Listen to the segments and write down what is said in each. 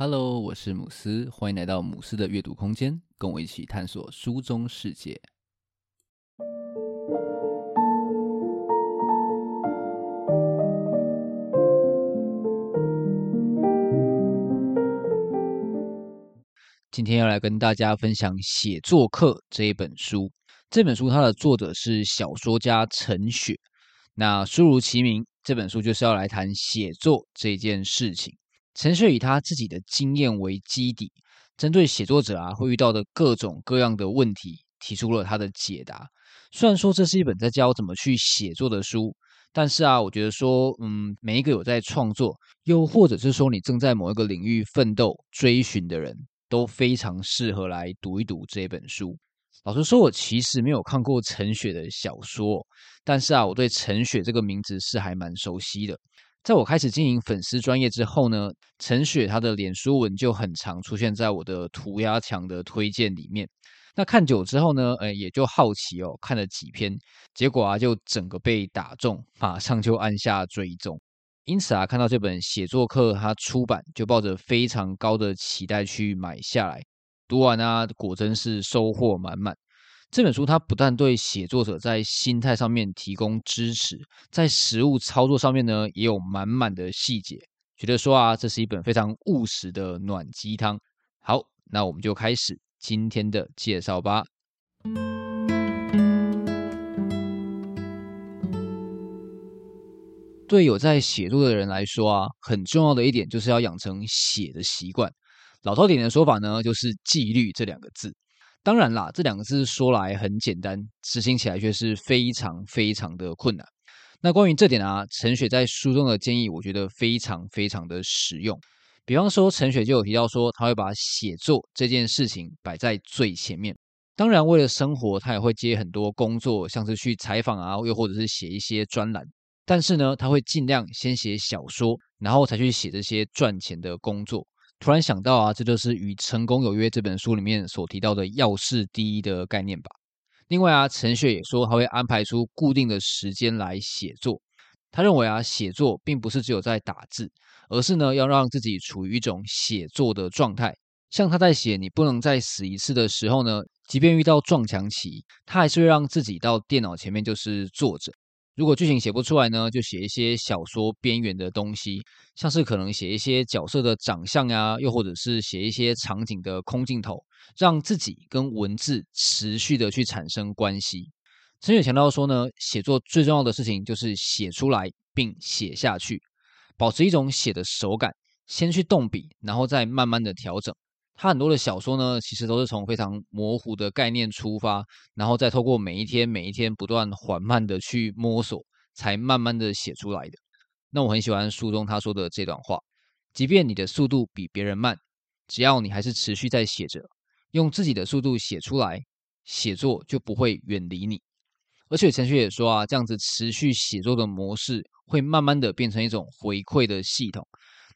Hello，我是姆斯，欢迎来到姆斯的阅读空间，跟我一起探索书中世界。今天要来跟大家分享《写作课》这一本书。这本书它的作者是小说家陈雪。那书如其名，这本书就是要来谈写作这件事情。陈雪以他自己的经验为基底，针对写作者啊会遇到的各种各样的问题，提出了他的解答。虽然说这是一本在教怎么去写作的书，但是啊，我觉得说，嗯，每一个有在创作，又或者是说你正在某一个领域奋斗追寻的人，都非常适合来读一读这本书。老实说，我其实没有看过陈雪的小说，但是啊，我对陈雪这个名字是还蛮熟悉的。在我开始经营粉丝专业之后呢，陈雪她的脸书文就很常出现在我的涂鸦墙的推荐里面。那看久之后呢，呃，也就好奇哦，看了几篇，结果啊，就整个被打中，马上就按下追踪。因此啊，看到这本写作课它出版，就抱着非常高的期待去买下来。读完啊，果真是收获满满。这本书它不但对写作者在心态上面提供支持，在实务操作上面呢，也有满满的细节，觉得说啊，这是一本非常务实的暖鸡汤。好，那我们就开始今天的介绍吧。对有在写作的人来说啊，很重要的一点就是要养成写的习惯。老套点的说法呢，就是纪律这两个字。当然啦，这两个字说来很简单，执行起来却是非常非常的困难。那关于这点啊，陈雪在书中的建议，我觉得非常非常的实用。比方说，陈雪就有提到说，他会把写作这件事情摆在最前面。当然，为了生活，他也会接很多工作，像是去采访啊，又或者是写一些专栏。但是呢，他会尽量先写小说，然后才去写这些赚钱的工作。突然想到啊，这就是《与成功有约》这本书里面所提到的“要事第一”的概念吧。另外啊，陈雪也说他会安排出固定的时间来写作。他认为啊，写作并不是只有在打字，而是呢要让自己处于一种写作的状态。像他在写“你不能再死一次”的时候呢，即便遇到撞墙期，他还是会让自己到电脑前面就是坐着。如果剧情写不出来呢，就写一些小说边缘的东西，像是可能写一些角色的长相呀，又或者是写一些场景的空镜头，让自己跟文字持续的去产生关系。陈雪强调说呢，写作最重要的事情就是写出来并写下去，保持一种写的手感，先去动笔，然后再慢慢的调整。他很多的小说呢，其实都是从非常模糊的概念出发，然后再透过每一天每一天不断缓慢的去摸索，才慢慢的写出来的。那我很喜欢书中他说的这段话：即便你的速度比别人慢，只要你还是持续在写着，用自己的速度写出来，写作就不会远离你。而且陈雪也说啊，这样子持续写作的模式，会慢慢的变成一种回馈的系统。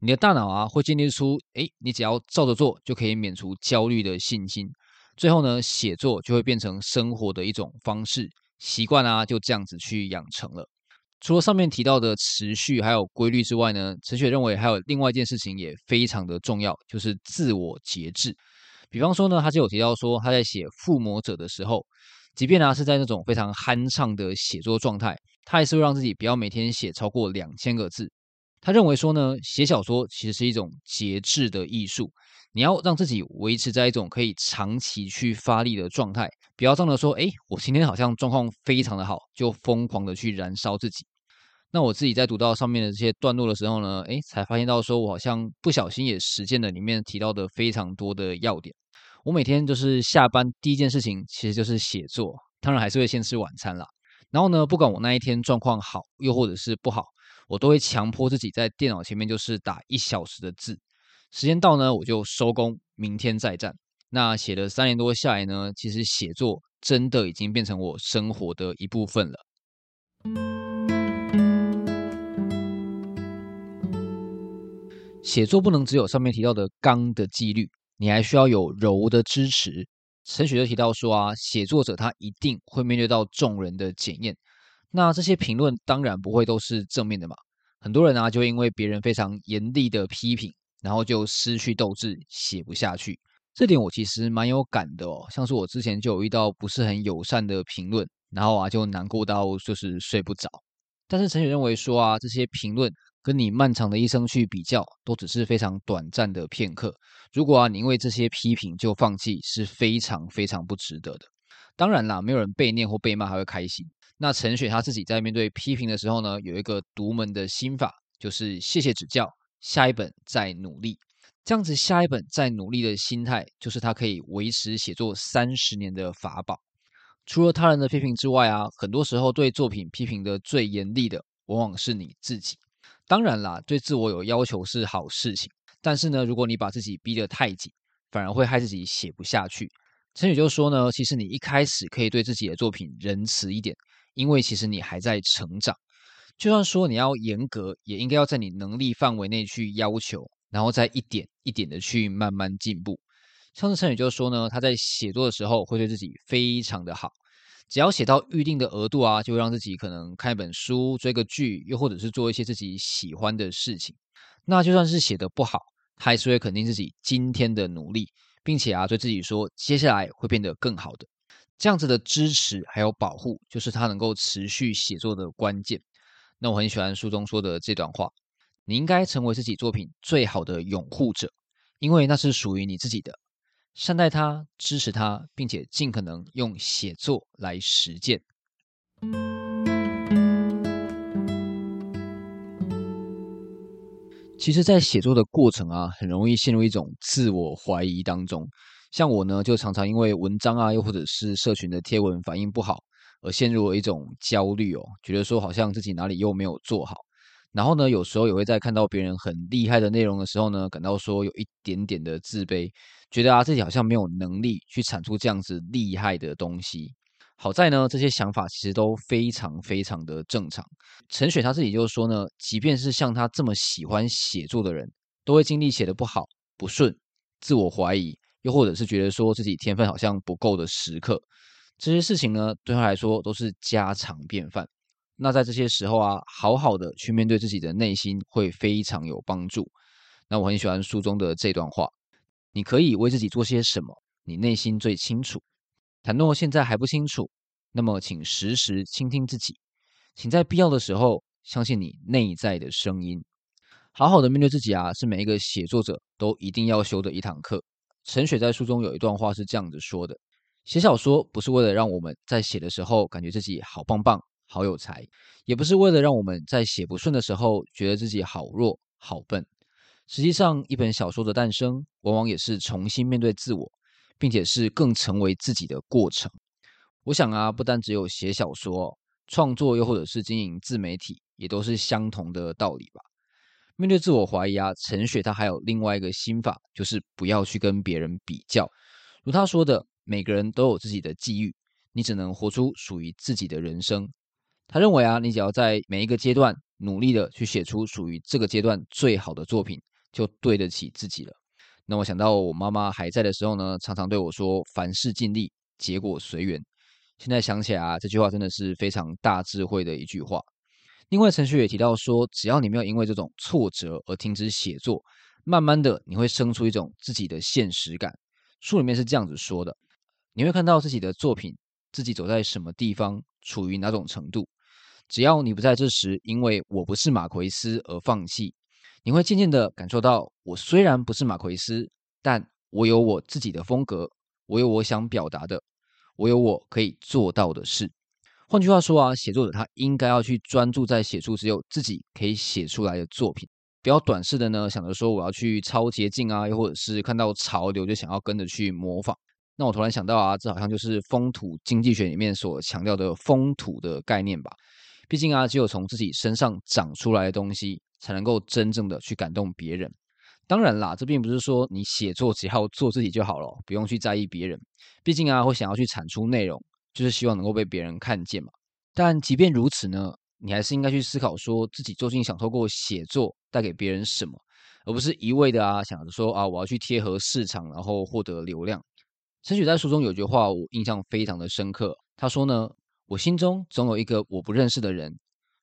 你的大脑啊，会建立出，诶，你只要照着做，就可以免除焦虑的信心。最后呢，写作就会变成生活的一种方式，习惯啊，就这样子去养成了。除了上面提到的持续还有规律之外呢，陈雪认为还有另外一件事情也非常的重要，就是自我节制。比方说呢，他就有提到说，他在写《附魔者》的时候，即便呢是在那种非常酣畅的写作状态，他还是会让自己不要每天写超过两千个字。他认为说呢，写小说其实是一种节制的艺术。你要让自己维持在一种可以长期去发力的状态，不要仗着说，哎，我今天好像状况非常的好，就疯狂的去燃烧自己。那我自己在读到上面的这些段落的时候呢，哎，才发现到说我好像不小心也实践了里面提到的非常多的要点。我每天就是下班第一件事情其实就是写作，当然还是会先吃晚餐啦。然后呢，不管我那一天状况好又或者是不好。我都会强迫自己在电脑前面就是打一小时的字，时间到呢，我就收工，明天再战。那写了三年多下来呢，其实写作真的已经变成我生活的一部分了。写作不能只有上面提到的刚的纪律，你还需要有柔的支持。陈雪就提到说啊，写作者他一定会面对到众人的检验。那这些评论当然不会都是正面的嘛，很多人啊就因为别人非常严厉的批评，然后就失去斗志，写不下去。这点我其实蛮有感的哦，像是我之前就有遇到不是很友善的评论，然后啊就难过到就是睡不着。但是陈雪认为说啊，这些评论跟你漫长的一生去比较，都只是非常短暂的片刻。如果啊你因为这些批评就放弃，是非常非常不值得的。当然啦，没有人被念或被骂还会开心。那陈雪他自己在面对批评的时候呢，有一个独门的心法，就是谢谢指教，下一本再努力。这样子，下一本再努力的心态，就是他可以维持写作三十年的法宝。除了他人的批评之外啊，很多时候对作品批评的最严厉的，往往是你自己。当然啦，对自我有要求是好事情，但是呢，如果你把自己逼得太紧，反而会害自己写不下去。陈宇就说呢，其实你一开始可以对自己的作品仁慈一点，因为其实你还在成长。就算说你要严格，也应该要在你能力范围内去要求。然后再一点一点的去慢慢进步。上次陈宇就说呢，他在写作的时候会对自己非常的好，只要写到预定的额度啊，就会让自己可能看一本书、追个剧，又或者是做一些自己喜欢的事情。那就算是写得不好，他还是会肯定自己今天的努力，并且啊，对自己说接下来会变得更好的。这样子的支持还有保护，就是他能够持续写作的关键。那我很喜欢书中说的这段话。你应该成为自己作品最好的拥护者，因为那是属于你自己的。善待它，支持它，并且尽可能用写作来实践。其实，在写作的过程啊，很容易陷入一种自我怀疑当中。像我呢，就常常因为文章啊，又或者是社群的贴文反应不好，而陷入了一种焦虑哦，觉得说好像自己哪里又没有做好。然后呢，有时候也会在看到别人很厉害的内容的时候呢，感到说有一点点的自卑，觉得啊自己好像没有能力去产出这样子厉害的东西。好在呢，这些想法其实都非常非常的正常。陈雪他自己就说呢，即便是像他这么喜欢写作的人，都会经历写得不好、不顺、自我怀疑，又或者是觉得说自己天分好像不够的时刻。这些事情呢，对他来说都是家常便饭。那在这些时候啊，好好的去面对自己的内心会非常有帮助。那我很喜欢书中的这段话：你可以为自己做些什么，你内心最清楚。倘若现在还不清楚，那么请时时倾听自己，请在必要的时候相信你内在的声音。好好的面对自己啊，是每一个写作者都一定要修的一堂课。陈雪在书中有一段话是这样子说的：写小说不是为了让我们在写的时候感觉自己好棒棒。好有才，也不是为了让我们在写不顺的时候觉得自己好弱、好笨。实际上，一本小说的诞生，往往也是重新面对自我，并且是更成为自己的过程。我想啊，不单只有写小说、创作，又或者是经营自媒体，也都是相同的道理吧。面对自我怀疑啊，陈雪他还有另外一个心法，就是不要去跟别人比较。如他说的，每个人都有自己的际遇，你只能活出属于自己的人生。他认为啊，你只要在每一个阶段努力的去写出属于这个阶段最好的作品，就对得起自己了。那我想到我妈妈还在的时候呢，常常对我说：“凡事尽力，结果随缘。”现在想起来啊，这句话真的是非常大智慧的一句话。另外，陈旭也提到说，只要你没有因为这种挫折而停止写作，慢慢的你会生出一种自己的现实感。书里面是这样子说的：你会看到自己的作品，自己走在什么地方，处于哪种程度。只要你不在这时，因为我不是马奎斯而放弃，你会渐渐的感受到，我虽然不是马奎斯，但我有我自己的风格，我有我想表达的，我有我可以做到的事。换句话说啊，写作者他应该要去专注在写出只有自己可以写出来的作品，不要短视的呢想着说我要去抄捷径啊，又或者是看到潮流就想要跟着去模仿。那我突然想到啊，这好像就是风土经济学里面所强调的风土的概念吧。毕竟啊，只有从自己身上长出来的东西，才能够真正的去感动别人。当然啦，这并不是说你写作只要做自己就好了，不用去在意别人。毕竟啊，会想要去产出内容，就是希望能够被别人看见嘛。但即便如此呢，你还是应该去思考，说自己究竟想透过写作带给别人什么，而不是一味的啊想着说啊我要去贴合市场，然后获得流量。陈雪在书中有句话，我印象非常的深刻。他说呢。我心中总有一个我不认识的人，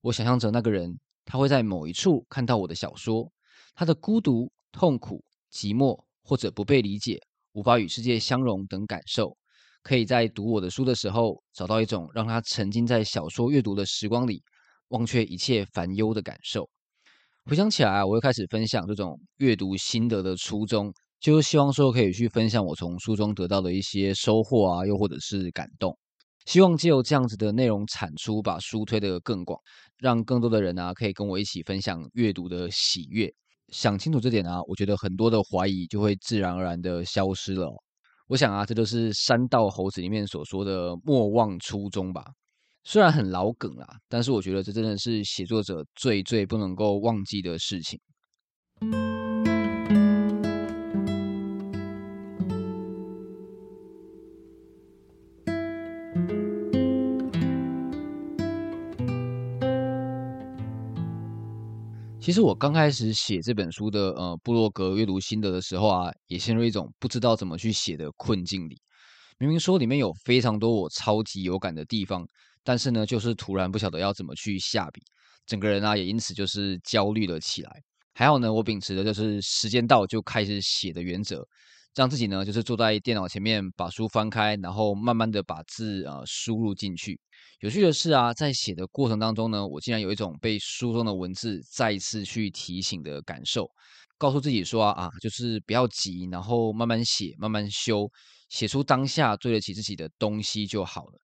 我想象着那个人，他会在某一处看到我的小说，他的孤独痛苦、寂寞或者不被理解、无法与世界相融等感受，可以在读我的书的时候，找到一种让他沉浸在小说阅读的时光里，忘却一切烦忧的感受。回想起来，我又开始分享这种阅读心得的初衷，就是希望说可以去分享我从书中得到的一些收获啊，又或者是感动。希望借由这样子的内容产出，把书推得更广，让更多的人啊可以跟我一起分享阅读的喜悦。想清楚这点啊，我觉得很多的怀疑就会自然而然的消失了。我想啊，这就是山道猴子里面所说的“莫忘初衷”吧。虽然很老梗啦，但是我觉得这真的是写作者最最不能够忘记的事情。其实我刚开始写这本书的呃布洛格阅读心得的时候啊，也陷入一种不知道怎么去写的困境里。明明说里面有非常多我超级有感的地方。但是呢，就是突然不晓得要怎么去下笔，整个人啊也因此就是焦虑了起来。还好呢，我秉持的就是时间到就开始写的原则，让自己呢就是坐在电脑前面把书翻开，然后慢慢的把字啊、输入进去。有趣的是啊，在写的过程当中呢，我竟然有一种被书中的文字再一次去提醒的感受，告诉自己说啊，就是不要急，然后慢慢写，慢慢修，写出当下对得起自己的东西就好了。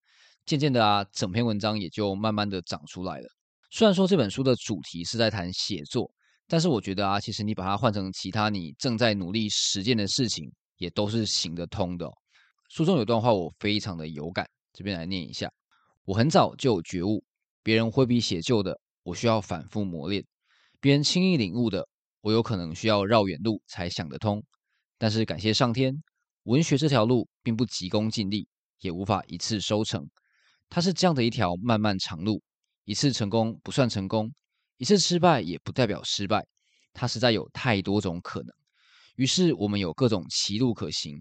渐渐的啊，整篇文章也就慢慢的长出来了。虽然说这本书的主题是在谈写作，但是我觉得啊，其实你把它换成其他你正在努力实践的事情，也都是行得通的哦。书中有段话我非常的有感，这边来念一下：我很早就有觉悟，别人挥笔写就的，我需要反复磨练；别人轻易领悟的，我有可能需要绕远路才想得通。但是感谢上天，文学这条路并不急功近利，也无法一次收成。它是这样的一条漫漫长路，一次成功不算成功，一次失败也不代表失败，它实在有太多种可能。于是我们有各种歧路可行，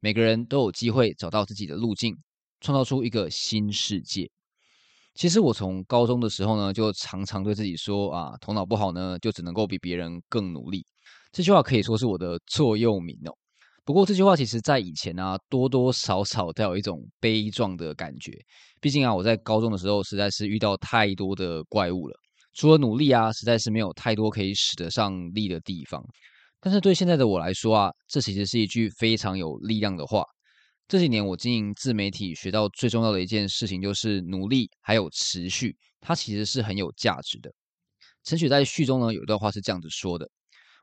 每个人都有机会找到自己的路径，创造出一个新世界。其实我从高中的时候呢，就常常对自己说啊，头脑不好呢，就只能够比别人更努力。这句话可以说是我的座右铭哦。不过这句话其实，在以前啊，多多少少带有一种悲壮的感觉。毕竟啊，我在高中的时候实在是遇到太多的怪物了，除了努力啊，实在是没有太多可以使得上力的地方。但是对现在的我来说啊，这其实是一句非常有力量的话。这几年我经营自媒体，学到最重要的一件事情就是努力还有持续，它其实是很有价值的。陈雪在序中呢，有一段话是这样子说的：“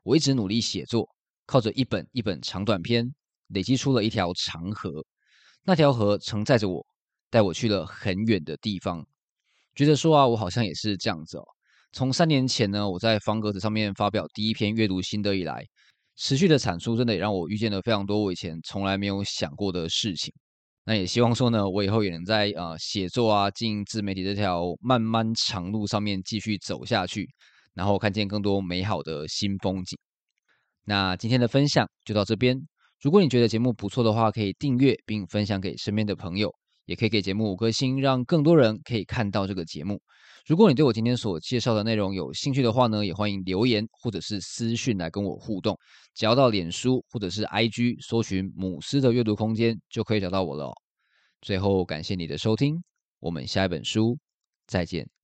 我一直努力写作。”靠着一本一本长短篇，累积出了一条长河。那条河承载着我，带我去了很远的地方。觉得说啊，我好像也是这样子哦。从三年前呢，我在方格子上面发表第一篇阅读心得以来，持续的产出，真的也让我遇见了非常多我以前从来没有想过的事情。那也希望说呢，我以后也能在呃写作啊、经营自媒体这条漫漫长路上面继续走下去，然后看见更多美好的新风景。那今天的分享就到这边。如果你觉得节目不错的话，可以订阅并分享给身边的朋友，也可以给节目五颗星，让更多人可以看到这个节目。如果你对我今天所介绍的内容有兴趣的话呢，也欢迎留言或者是私讯来跟我互动。只要到脸书或者是 IG 搜寻“母狮的阅读空间”，就可以找到我了。最后，感谢你的收听，我们下一本书再见。